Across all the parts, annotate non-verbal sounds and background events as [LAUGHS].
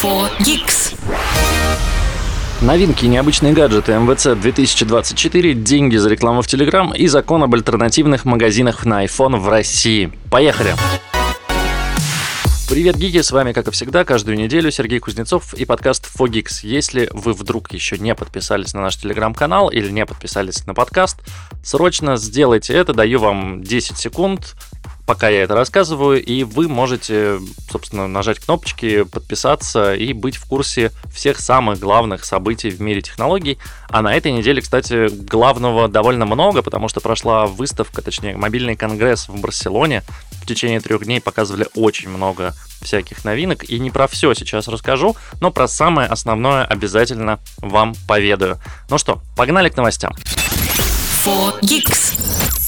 4 Geeks. Новинки необычные гаджеты МВЦ 2024, деньги за рекламу в Телеграм и закон об альтернативных магазинах на iPhone в России. Поехали! Привет, гики! С вами, как и всегда, каждую неделю Сергей Кузнецов и подкаст Fogix. Если вы вдруг еще не подписались на наш телеграм-канал или не подписались на подкаст, срочно сделайте это, даю вам 10 секунд, пока я это рассказываю, и вы можете, собственно, нажать кнопочки, подписаться и быть в курсе всех самых главных событий в мире технологий. А на этой неделе, кстати, главного довольно много, потому что прошла выставка, точнее, мобильный конгресс в Барселоне. В течение трех дней показывали очень много всяких новинок, и не про все сейчас расскажу, но про самое основное обязательно вам поведаю. Ну что, погнали к новостям. 4 Geeks.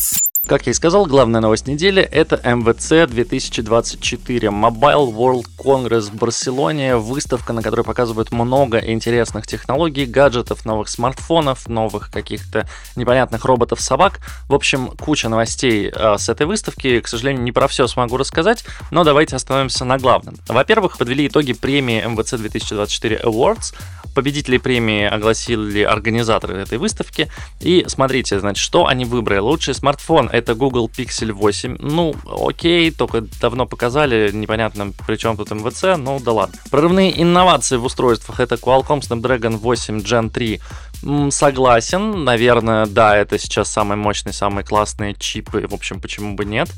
Как я и сказал, главная новость недели — это МВЦ 2024, Mobile World Congress в Барселоне, выставка, на которой показывают много интересных технологий, гаджетов, новых смартфонов, новых каких-то непонятных роботов-собак. В общем, куча новостей э, с этой выставки. К сожалению, не про все смогу рассказать, но давайте остановимся на главном. Во-первых, подвели итоги премии МВЦ 2024 Awards, Победителей премии огласили организаторы этой выставки. И смотрите, значит, что они выбрали. Лучший смартфон это Google Pixel 8. Ну, окей, только давно показали, непонятно при чем тут МВЦ, ну да ладно. Прорывные инновации в устройствах это Qualcomm Snapdragon 8 Gen 3 Согласен, наверное, да, это сейчас самый мощный, самые классные чипы, в общем, почему бы нет.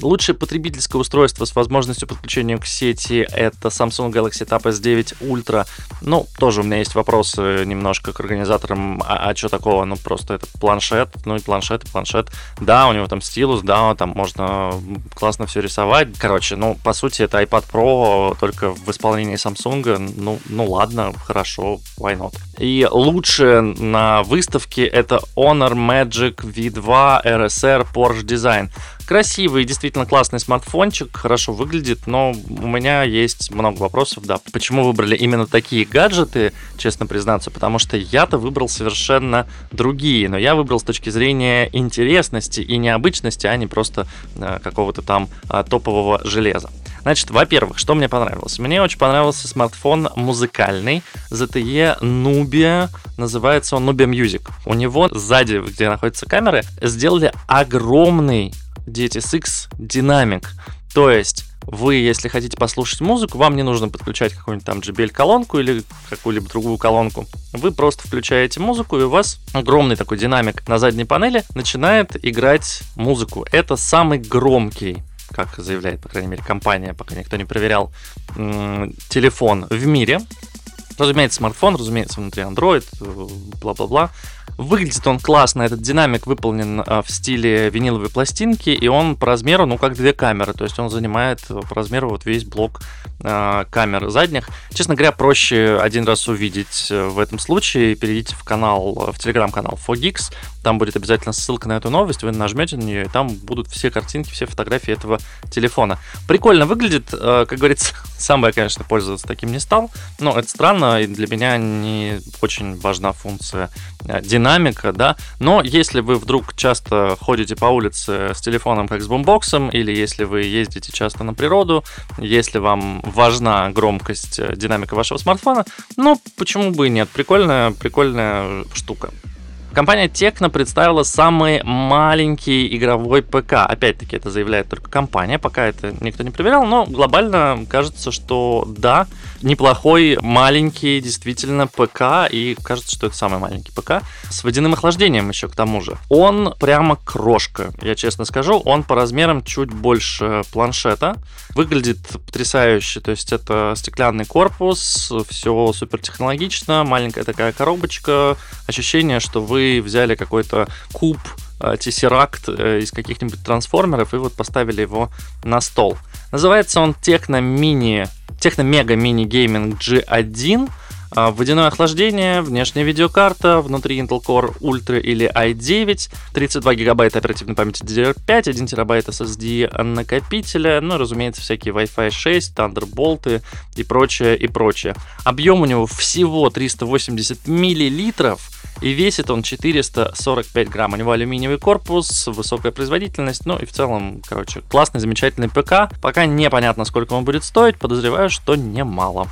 Лучшее потребительское устройство с возможностью подключения к сети это Samsung Galaxy Tab S9 Ultra. Ну, тоже у меня есть вопросы немножко к организаторам, а, а что такого, ну, просто это планшет, ну и планшет, и планшет. Да, у него там стилус, да, там можно классно все рисовать. Короче, ну, по сути, это iPad Pro, только в исполнении Samsung, ну, ну ладно, хорошо, why not. И лучше на выставке это Honor Magic V2 RSR Porsche Design. Красивый, действительно классный смартфончик, хорошо выглядит, но у меня есть много вопросов, да. Почему выбрали именно такие гаджеты, честно признаться, потому что я-то выбрал совершенно другие, но я выбрал с точки зрения интересности и необычности, а не просто э, какого-то там э, топового железа. Значит, во-первых, что мне понравилось? Мне очень понравился смартфон музыкальный ZTE Nubia, называется он Nubia Music. У него сзади, где находятся камеры, сделали огромный DTSX динамик. То есть вы, если хотите послушать музыку, вам не нужно подключать какую-нибудь там JBL-колонку или какую-либо другую колонку. Вы просто включаете музыку, и у вас огромный такой динамик на задней панели начинает играть музыку. Это самый громкий как заявляет, по крайней мере, компания, пока никто не проверял, телефон в мире. Разумеется, смартфон, разумеется, внутри Android, э, бла-бла-бла. Выглядит он классно, этот динамик выполнен а, в стиле виниловой пластинки, и он по размеру, ну, как две камеры, то есть он занимает по размеру вот весь блок э, камер задних. Честно говоря, проще один раз увидеть э, в этом случае, перейдите в канал, в телеграм-канал 4Geeks, там будет обязательно ссылка на эту новость, вы нажмете на нее, и там будут все картинки, все фотографии этого телефона. Прикольно выглядит, э, как говорится, [LAUGHS] сам я, конечно, пользоваться таким не стал, но это странно, и для меня не очень важна функция динамика динамика, да, но если вы вдруг часто ходите по улице с телефоном как с бумбоксом, или если вы ездите часто на природу, если вам важна громкость, э, динамика вашего смартфона, ну, почему бы и нет, прикольная, прикольная штука. Компания Tecno представила самый маленький игровой ПК. Опять-таки, это заявляет только компания, пока это никто не проверял, но глобально кажется, что да, неплохой маленький действительно ПК, и кажется, что это самый маленький ПК, с водяным охлаждением еще к тому же. Он прямо крошка, я честно скажу, он по размерам чуть больше планшета, выглядит потрясающе, то есть это стеклянный корпус, все супер технологично, маленькая такая коробочка, ощущение, что вы взяли какой-то куб Tesseract э, из каких-нибудь трансформеров и вот поставили его на стол. Называется он Mini Gaming G1. А, водяное охлаждение, внешняя видеокарта, внутри Intel Core Ultra или i9, 32 гигабайта оперативной памяти DDR5, 1 терабайт SSD накопителя, ну, разумеется, всякие Wi-Fi 6, Thunderbolt и прочее, и прочее. Объем у него всего 380 миллилитров, и весит он 445 грамм. У него алюминиевый корпус, высокая производительность, ну и в целом, короче, классный, замечательный ПК. Пока непонятно, сколько он будет стоить, подозреваю, что немало.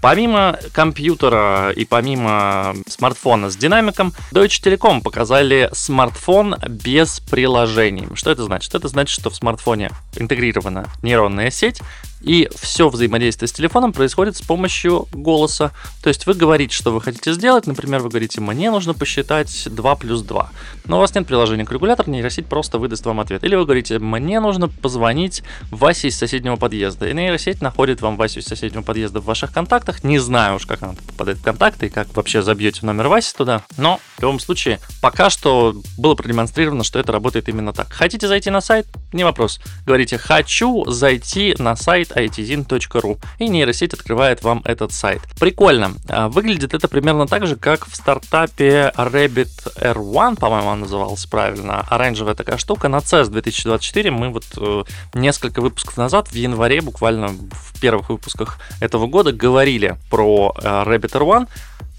Помимо компьютера и помимо смартфона с динамиком, Deutsche Telekom показали смартфон без приложений. Что это значит? Это значит, что в смартфоне интегрирована нейронная сеть, и все взаимодействие с телефоном происходит с помощью голоса. То есть вы говорите, что вы хотите сделать. Например, вы говорите, мне нужно посчитать 2 плюс 2. Но у вас нет приложения калькулятор, нейросеть просто выдаст вам ответ. Или вы говорите, мне нужно позвонить Васе из соседнего подъезда. И нейросеть находит вам Васю из соседнего подъезда в ваших контактах. Не знаю уж, как она попадает в контакты и как вообще забьете номер Васи туда. Но в любом случае, пока что было продемонстрировано, что это работает именно так. Хотите зайти на сайт? Не вопрос. Говорите, хочу зайти на сайт сайт itzin.ru, и нейросеть открывает вам этот сайт. Прикольно. А, выглядит это примерно так же, как в стартапе Rabbit R1, по-моему, он назывался правильно, оранжевая такая штука. На CES 2024 мы вот э, несколько выпусков назад, в январе, буквально в первых выпусках этого года, говорили про э, Rabbit R1,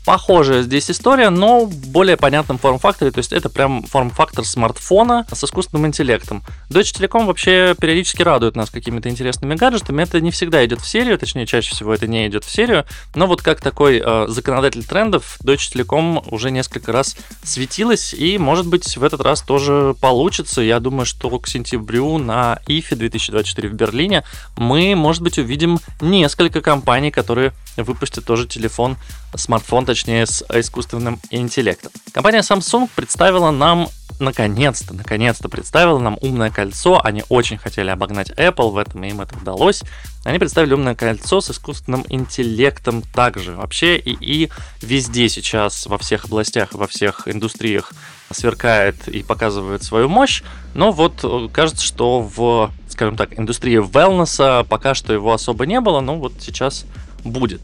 Похожая здесь история, но более понятном форм-факторе, то есть это прям форм-фактор смартфона с искусственным интеллектом. Deutsche Telekom вообще периодически радует нас какими-то интересными гаджетами, это не всегда идет в серию, точнее чаще всего это не идет в серию, но вот как такой э, законодатель трендов Deutsche Telekom уже несколько раз светилась, и может быть в этот раз тоже получится. Я думаю, что к сентябрю на IFE 2024 в Берлине мы, может быть, увидим несколько компаний, которые выпустят тоже телефон, смартфон, точнее, с искусственным интеллектом. Компания Samsung представила нам наконец-то, наконец-то представила нам умное кольцо. Они очень хотели обогнать Apple, в этом им это удалось. Они представили умное кольцо с искусственным интеллектом также. Вообще и, и везде сейчас, во всех областях, во всех индустриях сверкает и показывает свою мощь. Но вот э, кажется, что в, скажем так, индустрии wellness пока что его особо не было, но вот сейчас будет.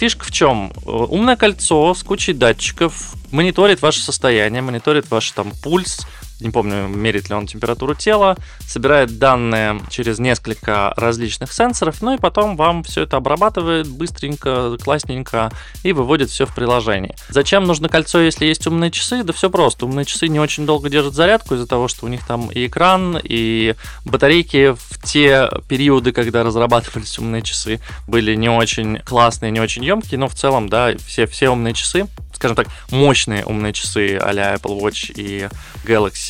Фишка в чем? Умное кольцо с кучей датчиков мониторит ваше состояние, мониторит ваш там пульс, не помню, мерит ли он температуру тела, собирает данные через несколько различных сенсоров, ну и потом вам все это обрабатывает быстренько, классненько и выводит все в приложение. Зачем нужно кольцо, если есть умные часы? Да все просто. Умные часы не очень долго держат зарядку из-за того, что у них там и экран, и батарейки в те периоды, когда разрабатывались умные часы, были не очень классные, не очень емкие, но в целом, да, все, все умные часы скажем так, мощные умные часы а Apple Watch и Galaxy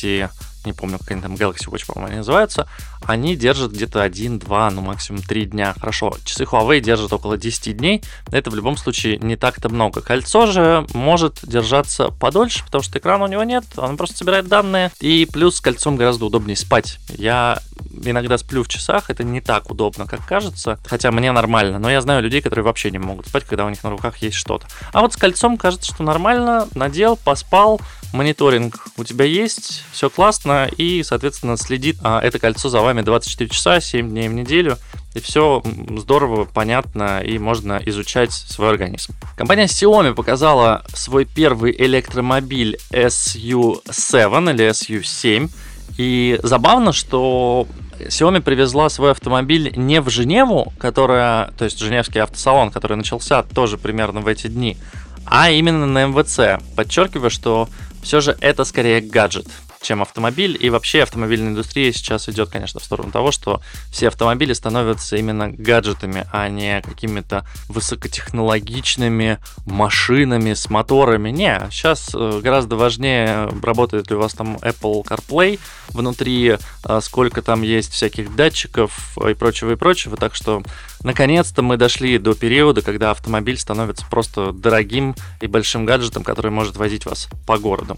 не помню, как они там, Galaxy Watch, по-моему, они называются, они держат где-то 1, 2, ну максимум 3 дня. Хорошо, часы Huawei держат около 10 дней, это в любом случае не так-то много. Кольцо же может держаться подольше, потому что экрана у него нет, он просто собирает данные, и плюс с кольцом гораздо удобнее спать. Я иногда сплю в часах, это не так удобно, как кажется, хотя мне нормально, но я знаю людей, которые вообще не могут спать, когда у них на руках есть что-то. А вот с кольцом кажется, что нормально, надел, поспал, мониторинг у тебя есть, все классно, и, соответственно, следит а, это кольцо за вами 24 часа, 7 дней в неделю, и все здорово, понятно, и можно изучать свой организм. Компания Xiaomi показала свой первый электромобиль SU7 или SU7, и забавно, что Xiaomi привезла свой автомобиль не в Женеву, которая, то есть Женевский автосалон, который начался тоже примерно в эти дни, а именно на МВЦ. Подчеркиваю, что все же это скорее гаджет чем автомобиль. И вообще автомобильная индустрия сейчас идет, конечно, в сторону того, что все автомобили становятся именно гаджетами, а не какими-то высокотехнологичными машинами с моторами. Не, сейчас э, гораздо важнее, работает ли у вас там Apple CarPlay внутри, э, сколько там есть всяких датчиков и прочего и прочего. Так что, наконец-то мы дошли до периода, когда автомобиль становится просто дорогим и большим гаджетом, который может возить вас по городу.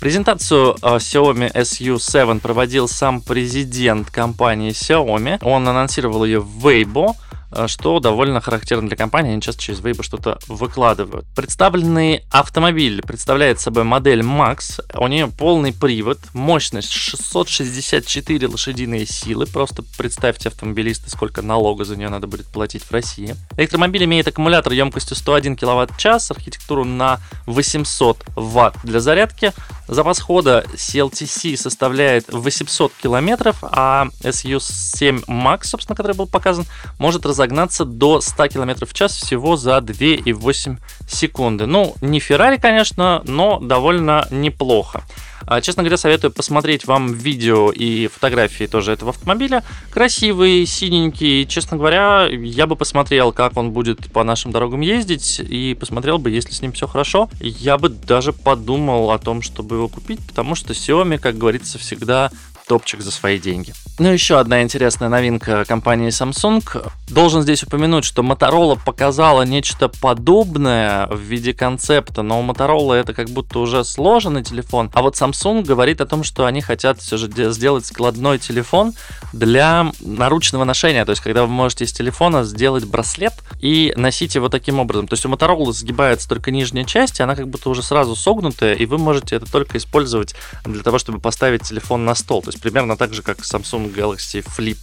Презентацию uh, Xiaomi SU7 проводил сам президент компании Xiaomi. Он анонсировал ее в Weibo. Э, что довольно характерно для компании, они часто через Weibo что-то выкладывают. Представленный автомобиль представляет собой модель Max, у нее полный привод, мощность 664 лошадиные силы, просто представьте автомобилисты, сколько налога за нее надо будет платить в России. Электромобиль имеет аккумулятор емкостью 101 кВт-час, архитектуру на 800 Вт для зарядки, запас хода CLTC составляет 800 км, а SU7 Max, собственно, который был показан, может разогнаться до 100 км в час всего за 2,8 секунды. Ну, не Феррари, конечно, но довольно неплохо. А, честно говоря, советую посмотреть вам видео и фотографии тоже этого автомобиля. Красивый, синенький. Честно говоря, я бы посмотрел, как он будет по нашим дорогам ездить, и посмотрел бы, если с ним все хорошо. Я бы даже подумал о том, чтобы его купить, потому что Xiaomi, как говорится, всегда топчик за свои деньги. Ну, еще одна интересная новинка компании Samsung. Должен здесь упомянуть, что Motorola показала нечто подобное в виде концепта, но у Motorola это как будто уже сложенный телефон, а вот Samsung говорит о том, что они хотят все же сделать складной телефон для наручного ношения, то есть когда вы можете из телефона сделать браслет и носить его таким образом. То есть у Motorola сгибается только нижняя часть, и она как будто уже сразу согнутая, и вы можете это только использовать для того, чтобы поставить телефон на стол. То есть примерно так же, как Samsung Galaxy Flip.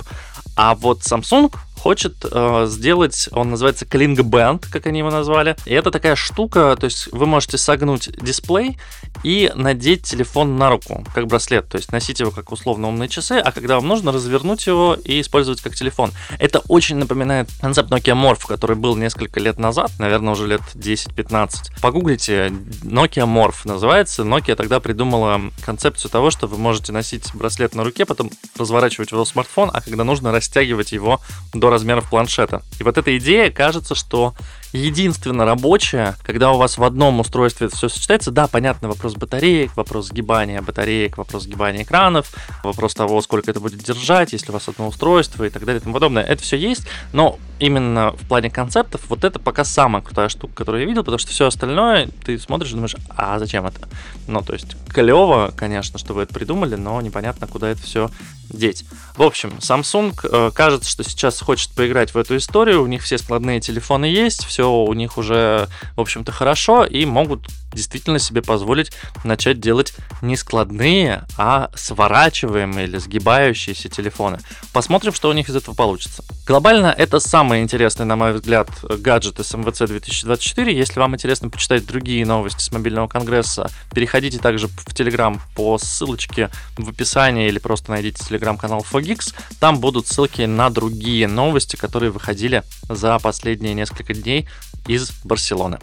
А вот Samsung хочет э, сделать, он называется Band, как они его назвали. И это такая штука, то есть вы можете согнуть дисплей и надеть телефон на руку, как браслет. То есть носить его как условно умные часы, а когда вам нужно, развернуть его и использовать как телефон. Это очень напоминает концепт Nokia Morph, который был несколько лет назад, наверное, уже лет 10-15. Погуглите, Nokia Morph называется. Nokia тогда придумала концепцию того, что вы можете носить браслет на руке, потом разворачивать его смартфон, а когда нужно, растягивать его до размеров планшета. И вот эта идея кажется, что единственно рабочая, когда у вас в одном устройстве это все сочетается. Да, понятно, вопрос батареек, вопрос сгибания батареек, вопрос сгибания экранов, вопрос того, сколько это будет держать, если у вас одно устройство и так далее и тому подобное. Это все есть, но именно в плане концептов вот это пока самая крутая штука, которую я видел, потому что все остальное ты смотришь и думаешь, а зачем это? Ну, то есть клево, конечно, что вы это придумали, но непонятно, куда это все деть. В общем, Samsung э, кажется, что сейчас хочет поиграть в эту историю, у них все складные телефоны есть, все у них уже, в общем-то, хорошо, и могут действительно себе позволить начать делать не складные, а сворачиваемые или сгибающиеся телефоны. Посмотрим, что у них из этого получится. Глобально это самый интересный, на мой взгляд, гаджет с МВЦ 2024. Если вам интересно почитать другие новости с мобильного конгресса, переходите также в Telegram по ссылочке в описании или просто найдите телеграм-канал Fogix. Там будут ссылки на другие новости, которые выходили за последние несколько дней из Барселоны.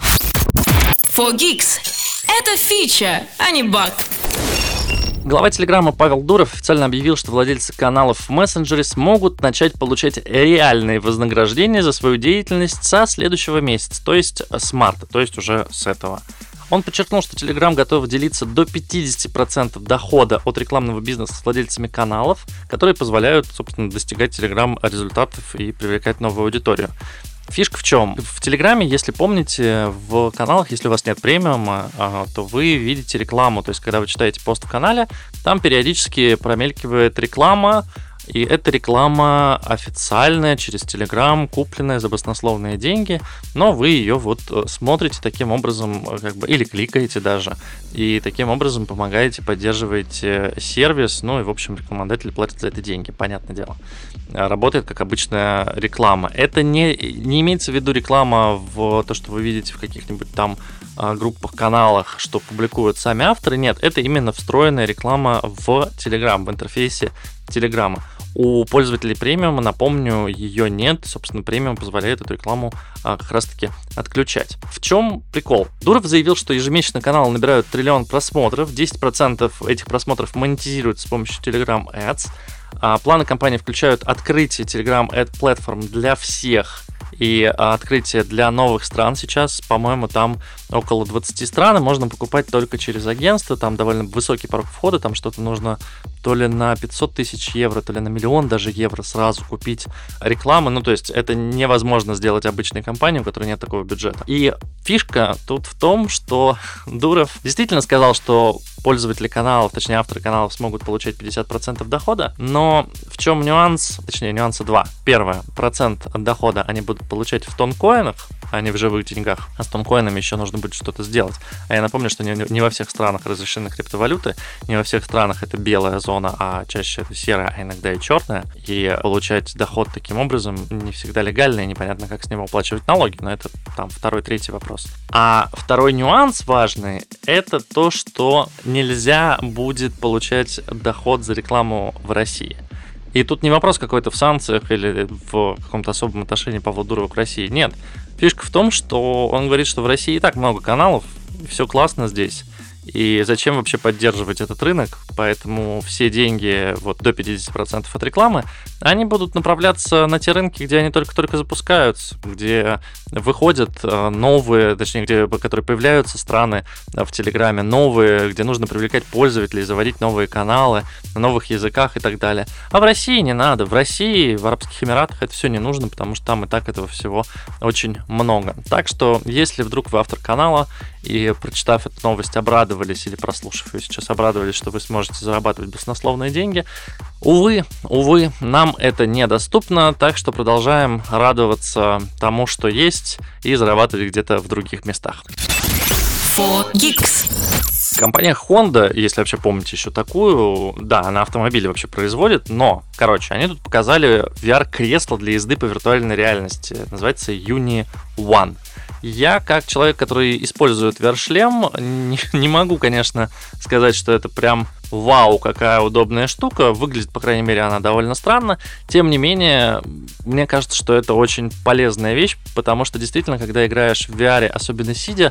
4Geeks. Это фича, а не баг. Глава Телеграма Павел Дуров официально объявил, что владельцы каналов в мессенджере смогут начать получать реальные вознаграждения за свою деятельность со следующего месяца, то есть с марта, то есть уже с этого. Он подчеркнул, что Telegram готов делиться до 50% дохода от рекламного бизнеса с владельцами каналов, которые позволяют, собственно, достигать Telegram результатов и привлекать новую аудиторию. Фишка в чем? В Телеграме, если помните, в каналах, если у вас нет премиума, а, то вы видите рекламу. То есть, когда вы читаете пост в канале, там периодически промелькивает реклама, и эта реклама официальная, через Telegram, купленная за баснословные деньги, но вы ее вот э, смотрите таким образом, э, как бы, или кликаете даже, и таким образом помогаете, поддерживаете сервис, ну и, в общем, рекламодатель платит за это деньги, понятное дело. Работает как обычная реклама. Это не, не имеется в виду реклама в то, что вы видите в каких-нибудь там группах, каналах, что публикуют сами авторы. Нет, это именно встроенная реклама в Telegram, в интерфейсе Телеграма. У пользователей премиума, напомню, ее нет. Собственно, премиум позволяет эту рекламу а, как раз-таки отключать. В чем прикол? Дуров заявил, что ежемесячно каналы набирают триллион просмотров, 10% этих просмотров монетизируют с помощью Telegram Ads. А, планы компании включают открытие Telegram Ad Platform для всех и а, открытие для новых стран сейчас, по-моему, там около 20 стран, и можно покупать только через агентство, там довольно высокий порог входа, там что-то нужно то ли на 500 тысяч евро, то ли на миллион даже евро сразу купить рекламы, ну то есть это невозможно сделать обычной компании, у которой нет такого бюджета. И фишка тут в том, что Дуров действительно сказал, что пользователи каналов, точнее авторы каналов смогут получать 50% дохода, но в чем нюанс, точнее нюанса два. Первое, процент от дохода они будут получать в тонкоинах, а не в живых деньгах. А с тонкоинами еще нужно будет что-то сделать. А я напомню, что не, не во всех странах разрешены криптовалюты, не во всех странах это белая зона, а чаще это серая, а иногда и черная. И получать доход таким образом не всегда легально, и непонятно, как с него оплачивать налоги, но это там второй, третий вопрос. А второй нюанс важный, это то, что нельзя будет получать доход за рекламу в России. И тут не вопрос какой-то в санкциях или в каком-то особом отношении Павла Дурова к России. Нет. Фишка в том, что он говорит, что в России и так много каналов, все классно здесь. И зачем вообще поддерживать этот рынок? Поэтому все деньги, вот до 50% от рекламы, они будут направляться на те рынки, где они только-только запускаются, где выходят э, новые, точнее, где, которые появляются страны э, в Телеграме, новые, где нужно привлекать пользователей, заводить новые каналы на новых языках и так далее. А в России не надо. В России, в Арабских Эмиратах это все не нужно, потому что там и так этого всего очень много. Так что, если вдруг вы автор канала и прочитав эту новость обрадовались или прослушав ее сейчас обрадовались, что вы сможете зарабатывать баснословные деньги, увы, увы, нам это недоступно, так что продолжаем радоваться тому, что есть, и зарабатывать где-то в других местах. 4Geeks. Компания Honda, если вообще помните еще такую, да, она автомобили вообще производит, но, короче, они тут показали VR-кресло для езды по виртуальной реальности. Называется Uni One. Я, как человек, который использует VR-шлем, [LAUGHS] не, не могу, конечно, сказать, что это прям вау, какая удобная штука. Выглядит, по крайней мере, она довольно странно. Тем не менее, мне кажется, что это очень полезная вещь, потому что действительно, когда играешь в VR, особенно сидя,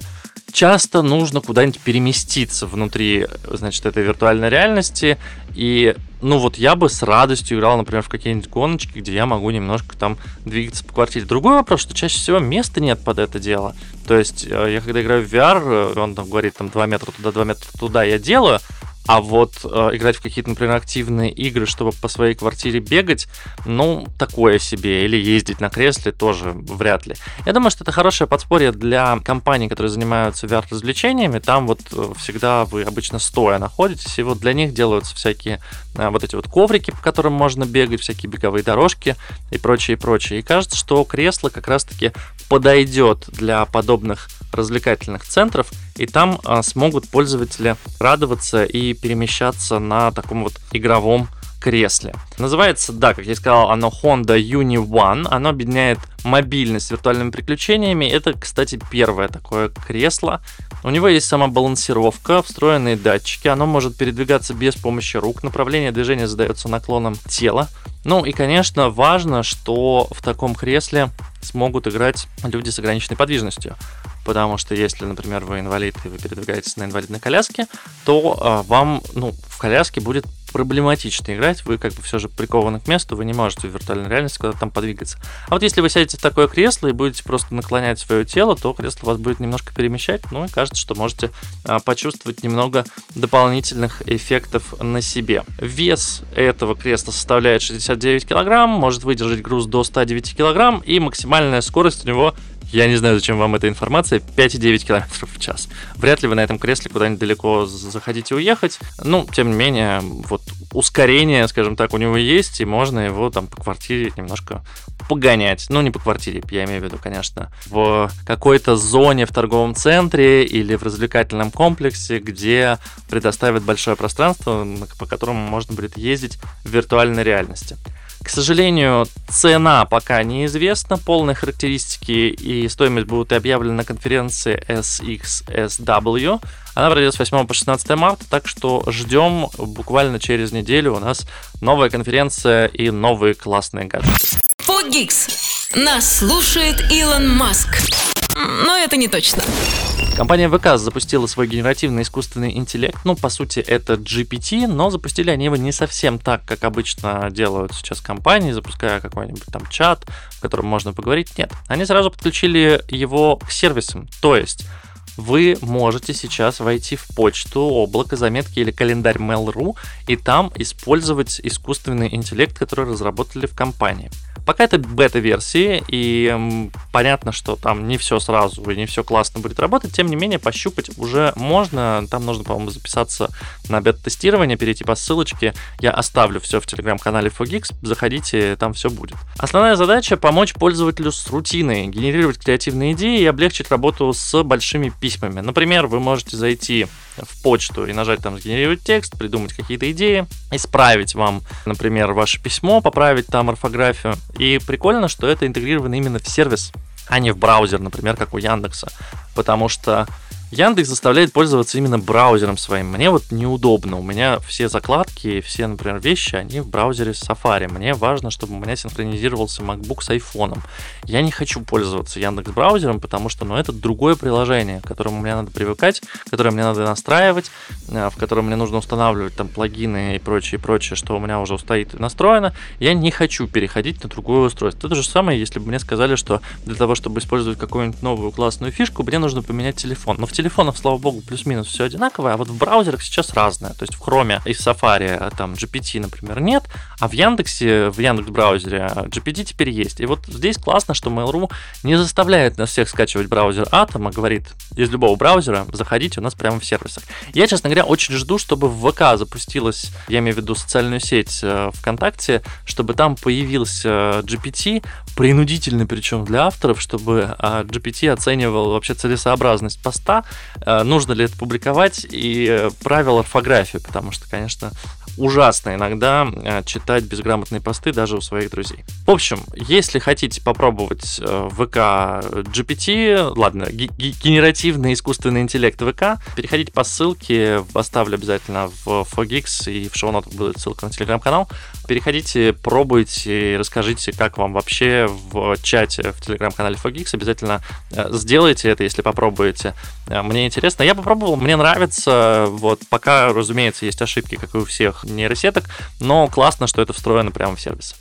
часто нужно куда-нибудь переместиться внутри, значит, этой виртуальной реальности. И, ну вот я бы с радостью играл, например, в какие-нибудь гоночки, где я могу немножко там двигаться по квартире. Другой вопрос, что чаще всего места нет под это дело. То есть э, я когда играю в VR, э, он там говорит там 2 метра туда, 2 метра туда, я делаю, а вот э, играть в какие-то, например, активные игры, чтобы по своей квартире бегать, ну, такое себе. Или ездить на кресле тоже вряд ли. Я думаю, что это хорошее подспорье для компаний, которые занимаются VR-развлечениями. Там вот э, всегда вы обычно стоя находитесь, и вот для них делаются всякие э, вот эти вот коврики, по которым можно бегать, всякие беговые дорожки и прочее, и прочее. И кажется, что кресло как раз-таки подойдет для подобных развлекательных центров, и там а, смогут пользователи радоваться и перемещаться на таком вот игровом кресле. Называется, да, как я сказал, оно Honda Uni One. Оно объединяет мобильность с виртуальными приключениями. Это, кстати, первое такое кресло. У него есть сама балансировка, встроенные датчики. Оно может передвигаться без помощи рук. Направление движения задается наклоном тела. Ну и, конечно, важно, что в таком кресле смогут играть люди с ограниченной подвижностью потому что если, например, вы инвалид и вы передвигаетесь на инвалидной коляске, то а, вам ну, в коляске будет проблематично играть, вы как бы все же прикованы к месту, вы не можете в виртуальной реальности куда-то там подвигаться. А вот если вы сядете в такое кресло и будете просто наклонять свое тело, то кресло вас будет немножко перемещать, ну и кажется, что можете а, почувствовать немного дополнительных эффектов на себе. Вес этого кресла составляет 69 килограмм, может выдержать груз до 109 килограмм и максимальная скорость у него я не знаю, зачем вам эта информация. 5,9 км в час. Вряд ли вы на этом кресле куда-нибудь далеко захотите уехать. Ну, тем не менее, вот ускорение, скажем так, у него есть, и можно его там по квартире немножко погонять. Ну, не по квартире, я имею в виду, конечно, в какой-то зоне в торговом центре или в развлекательном комплексе, где предоставят большое пространство, по которому можно будет ездить в виртуальной реальности. К сожалению, цена пока неизвестна, полные характеристики и стоимость будут объявлены на конференции SXSW. Она пройдет с 8 по 16 марта, так что ждем буквально через неделю у нас новая конференция и новые классные гаджеты. Фогикс. Нас слушает Илон Маск. Но это не точно. Компания ВК запустила свой генеративный искусственный интеллект. Ну, по сути, это GPT, но запустили они его не совсем так, как обычно делают сейчас компании, запуская какой-нибудь там чат, в котором можно поговорить. Нет, они сразу подключили его к сервисам. То есть вы можете сейчас войти в почту, облако, заметки или календарь Mail.ru и там использовать искусственный интеллект, который разработали в компании. Пока это бета-версии, и понятно, что там не все сразу и не все классно будет работать, тем не менее, пощупать уже можно. Там нужно, по-моему, записаться на бета-тестирование, перейти по ссылочке. Я оставлю все в телеграм-канале Fogix, заходите, там все будет. Основная задача — помочь пользователю с рутиной, генерировать креативные идеи и облегчить работу с большими письмами. Например, вы можете зайти в почту и нажать там «Сгенерировать текст», придумать какие-то идеи, исправить вам, например, ваше письмо, поправить там орфографию. И прикольно, что это интегрировано именно в сервис, а не в браузер, например, как у Яндекса. Потому что Яндекс заставляет пользоваться именно браузером своим. Мне вот неудобно. У меня все закладки, все, например, вещи, они в браузере Safari. Мне важно, чтобы у меня синхронизировался MacBook с iPhone. Я не хочу пользоваться Яндекс браузером, потому что, ну, это другое приложение, к которому мне надо привыкать, которое мне надо настраивать, э, в котором мне нужно устанавливать там плагины и прочее, прочее, что у меня уже стоит настроено. Я не хочу переходить на другое устройство. Это же самое, если бы мне сказали, что для того, чтобы использовать какую-нибудь новую классную фишку, мне нужно поменять телефон. Но в телефонах, слава богу, плюс-минус все одинаковое, а вот в браузерах сейчас разное. То есть в Chrome и в Safari а там GPT, например, нет, а в Яндексе, в Яндекс браузере GPT теперь есть. И вот здесь классно, что Mail.ru не заставляет нас всех скачивать браузер Atom, а говорит, из любого браузера заходите у нас прямо в сервисах. Я, честно говоря, очень жду, чтобы в ВК запустилась, я имею в виду социальную сеть э, ВКонтакте, чтобы там появился GPT, принудительный причем для авторов, чтобы а, GPT оценивал вообще целесообразность поста, э, нужно ли это публиковать и э, правила орфографии, потому что, конечно, ужасно иногда э, читать безграмотные посты даже у своих друзей. В общем, если хотите попробовать ВК GPT, ладно, генеративный искусственный интеллект ВК, переходите по ссылке, оставлю обязательно в Fogix и в шоу-нотах будет ссылка на телеграм-канал. Переходите, пробуйте расскажите, как вам вообще в чате в телеграм-канале Fogix. Обязательно сделайте это, если попробуете. Мне интересно. Я попробовал, мне нравится. Вот пока, разумеется, есть ошибки, как и у всех нейросеток, но классно, что это встроено прямо в сервис.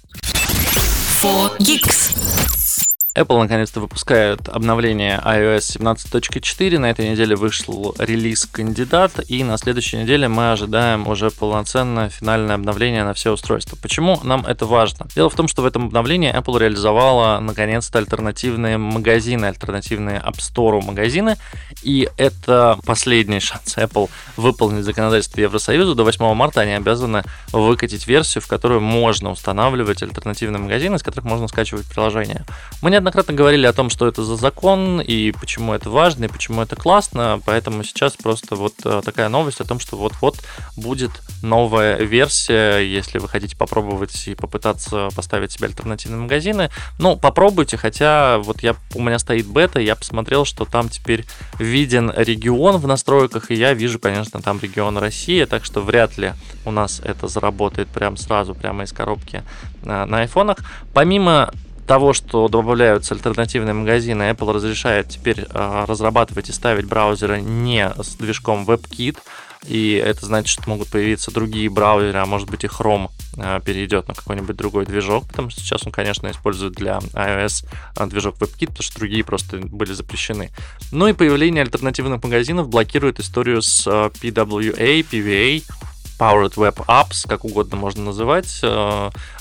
Apple наконец-то выпускает обновление iOS 17.4. На этой неделе вышел релиз кандидат, и на следующей неделе мы ожидаем уже полноценное финальное обновление на все устройства. Почему нам это важно? Дело в том, что в этом обновлении Apple реализовала наконец-то альтернативные магазины, альтернативные App Store магазины, и это последний шанс Apple выполнить законодательство Евросоюза. До 8 марта они обязаны выкатить версию, в которую можно устанавливать альтернативные магазины, из которых можно скачивать приложения. Мы не неоднократно говорили о том, что это за закон и почему это важно и почему это классно, поэтому сейчас просто вот э, такая новость о том, что вот-вот будет новая версия, если вы хотите попробовать и попытаться поставить себе альтернативные магазины. Ну, попробуйте, хотя вот я, у меня стоит бета, я посмотрел, что там теперь виден регион в настройках, и я вижу, конечно, там регион Россия, так что вряд ли у нас это заработает прям сразу, прямо из коробки э, на айфонах. Помимо того, что добавляются альтернативные магазины, Apple разрешает теперь э, разрабатывать и ставить браузеры не с движком WebKit, и это значит, что могут появиться другие браузеры, а может быть и Chrome э, перейдет на какой-нибудь другой движок, потому что сейчас он, конечно, использует для iOS э, движок WebKit, потому что другие просто были запрещены. Ну и появление альтернативных магазинов блокирует историю с PWA, PVA, Powered Web Apps, как угодно можно называть.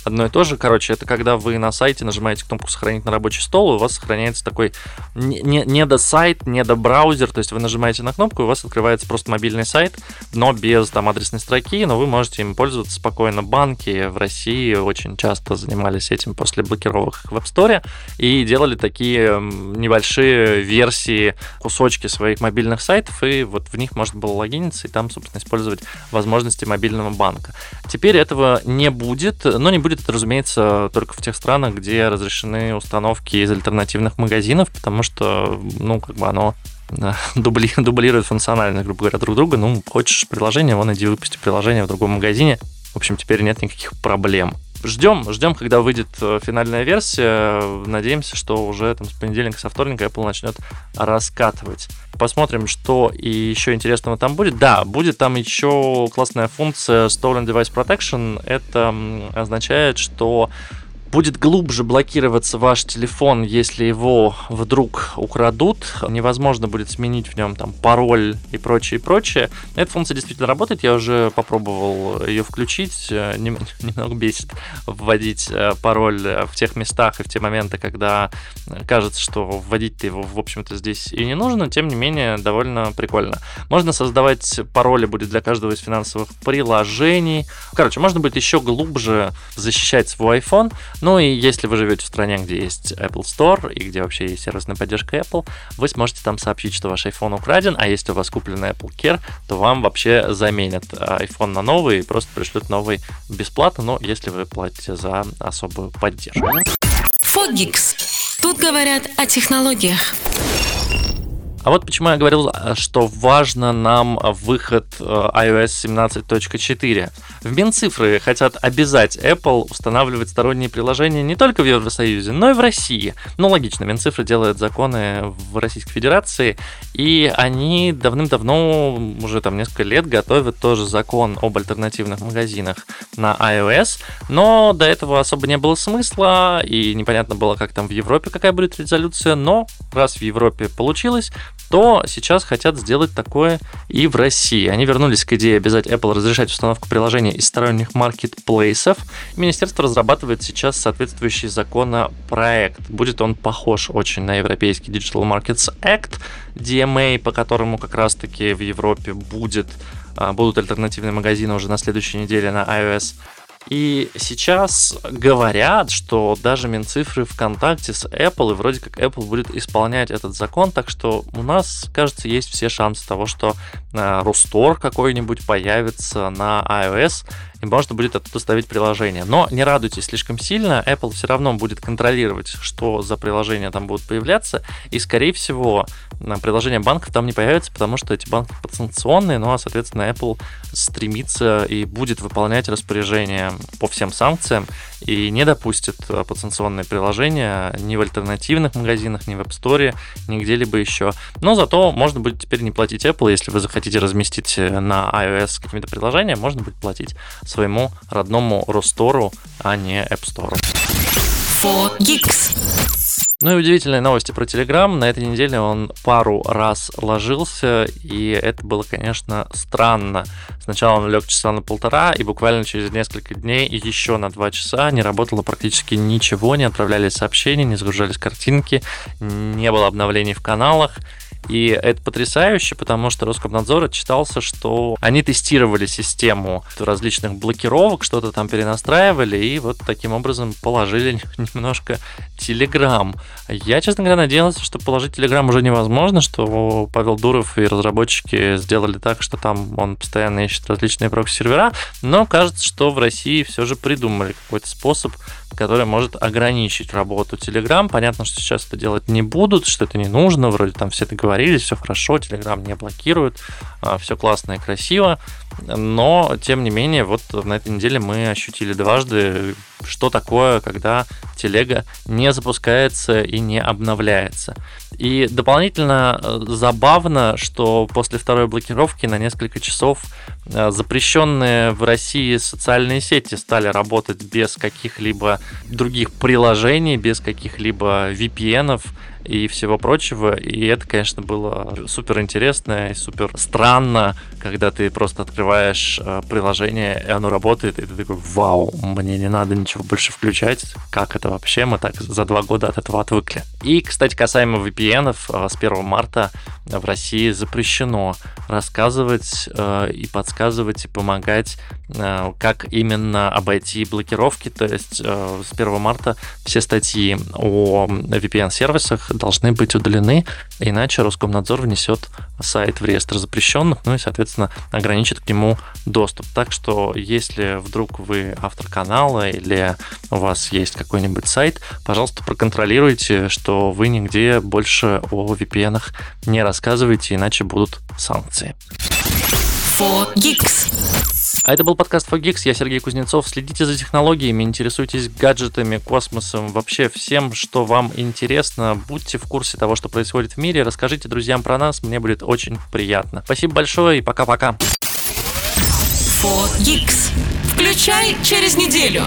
Одно и то же. Короче, это когда вы на сайте нажимаете кнопку «Сохранить на рабочий стол», и у вас сохраняется такой не, не, не до сайт, не до браузер, то есть вы нажимаете на кнопку, и у вас открывается просто мобильный сайт, но без там адресной строки, но вы можете им пользоваться спокойно. Банки в России очень часто занимались этим после блокировок в App Store и делали такие небольшие версии, кусочки своих мобильных сайтов, и вот в них можно было логиниться и там, собственно, использовать возможности мобильного банка. Теперь этого не будет, но не будет это, разумеется, только в тех странах, где разрешены установки из альтернативных магазинов, потому что, ну, как бы оно [LAUGHS] дубли, дублирует функциональность, грубо говоря, друг друга. Ну, хочешь приложение, вон иди выпусти приложение в другом магазине. В общем, теперь нет никаких проблем. Ждем, ждем, когда выйдет э, финальная версия. Надеемся, что уже там с понедельника, со вторника Apple начнет раскатывать. Посмотрим, что и еще интересного там будет. Да, будет там еще классная функция Stolen Device Protection. Это означает, что будет глубже блокироваться ваш телефон, если его вдруг украдут. Невозможно будет сменить в нем там пароль и прочее, и прочее. Эта функция действительно работает, я уже попробовал ее включить. Э, [LAUGHS] немного бесит вводить э, пароль в тех местах и в те моменты, когда кажется, что вводить-то его, в общем-то, здесь и не нужно. Тем не менее, довольно прикольно. Можно создавать пароли будет для каждого из финансовых приложений. Короче, можно будет еще глубже защищать свой iPhone, ну и если вы живете в стране, где есть Apple Store и где вообще есть сервисная поддержка Apple, вы сможете там сообщить, что ваш iPhone украден, а если у вас куплен Apple Care, то вам вообще заменят iPhone на новый и просто пришлют новый бесплатно, но если вы платите за особую поддержку. Фогикс. Тут говорят о технологиях. А вот почему я говорил, что важно нам выход э, iOS 17.4. В Минцифры хотят обязать Apple устанавливать сторонние приложения не только в Евросоюзе, но и в России. Ну, логично, Минцифры делают законы в Российской Федерации, и они давным-давно, уже там несколько лет, готовят тоже закон об альтернативных магазинах на iOS, но до этого особо не было смысла, и непонятно было, как там в Европе какая будет резолюция, но раз в Европе получилось, то сейчас хотят сделать такое и в России. Они вернулись к идее обязать Apple разрешать установку приложений из сторонних маркетплейсов. Министерство разрабатывает сейчас соответствующий законопроект. Будет он похож очень на европейский Digital Markets Act, DMA, по которому как раз-таки в Европе будет, а, будут альтернативные магазины уже на следующей неделе на iOS и сейчас говорят, что даже Минцифры ВКонтакте с Apple, и вроде как Apple будет исполнять этот закон, так что у нас, кажется, есть все шансы того, что э, Рустор какой-нибудь появится на iOS, и можно будет оттуда ставить приложение. Но не радуйтесь слишком сильно, Apple все равно будет контролировать, что за приложения там будут появляться, и, скорее всего, приложения банков там не появится, потому что эти банки подсанкционные, ну а, соответственно, Apple стремится и будет выполнять распоряжение по всем санкциям и не допустит э, подсанкционные приложения ни в альтернативных магазинах, ни в App Store, ни где-либо еще. Но зато можно будет теперь не платить Apple, если вы захотите разместить э, на iOS какие-то приложения, можно будет платить своему родному Ростору, а не App Store. Ну и удивительные новости про Telegram. На этой неделе он пару раз ложился, и это было, конечно, странно. Сначала он лег часа на полтора, и буквально через несколько дней еще на два часа не работало практически ничего, не отправлялись сообщения, не загружались картинки, не было обновлений в каналах. И это потрясающе, потому что Роскомнадзор отчитался, что они тестировали систему различных блокировок, что-то там перенастраивали, и вот таким образом положили [LAUGHS] немножко Telegram. Я, честно говоря, надеялся, что положить Telegram уже невозможно, что Павел Дуров и разработчики сделали так, что там он постоянно ищет различные прокси-сервера, но кажется, что в России все же придумали какой-то способ который может ограничить работу Telegram. Понятно, что сейчас это делать не будут, что это не нужно, вроде там все договорились, все хорошо, Telegram не блокирует, а, все классно и красиво, но, тем не менее, вот на этой неделе мы ощутили дважды, что такое, когда телега не запускается и не обновляется. И дополнительно э, забавно, что после второй блокировки на несколько часов э, запрещенные в России социальные сети стали работать без каких-либо других приложений, без каких-либо VPN и всего прочего. И это, конечно, было супер интересно и супер странно, когда ты просто открываешь э, приложение, и оно работает, и ты такой, вау, мне не надо ничего больше включать. Как это вообще? Мы так за два года от этого отвыкли. И, кстати, касаемо VPN, э, с 1 марта в России запрещено рассказывать э, и подсказывать и помогать, как именно обойти блокировки. То есть с 1 марта все статьи о VPN-сервисах должны быть удалены, иначе Роскомнадзор внесет сайт в реестр запрещенных, ну и, соответственно, ограничит к нему доступ. Так что, если вдруг вы автор канала или у вас есть какой-нибудь сайт, пожалуйста, проконтролируйте, что вы нигде больше о VPN не рассказываете, иначе будут санкции. Geeks. А это был подкаст Fogix, я Сергей Кузнецов. Следите за технологиями, интересуйтесь гаджетами, космосом, вообще всем, что вам интересно. Будьте в курсе того, что происходит в мире. Расскажите друзьям про нас, мне будет очень приятно. Спасибо большое и пока-пока. Включай через неделю.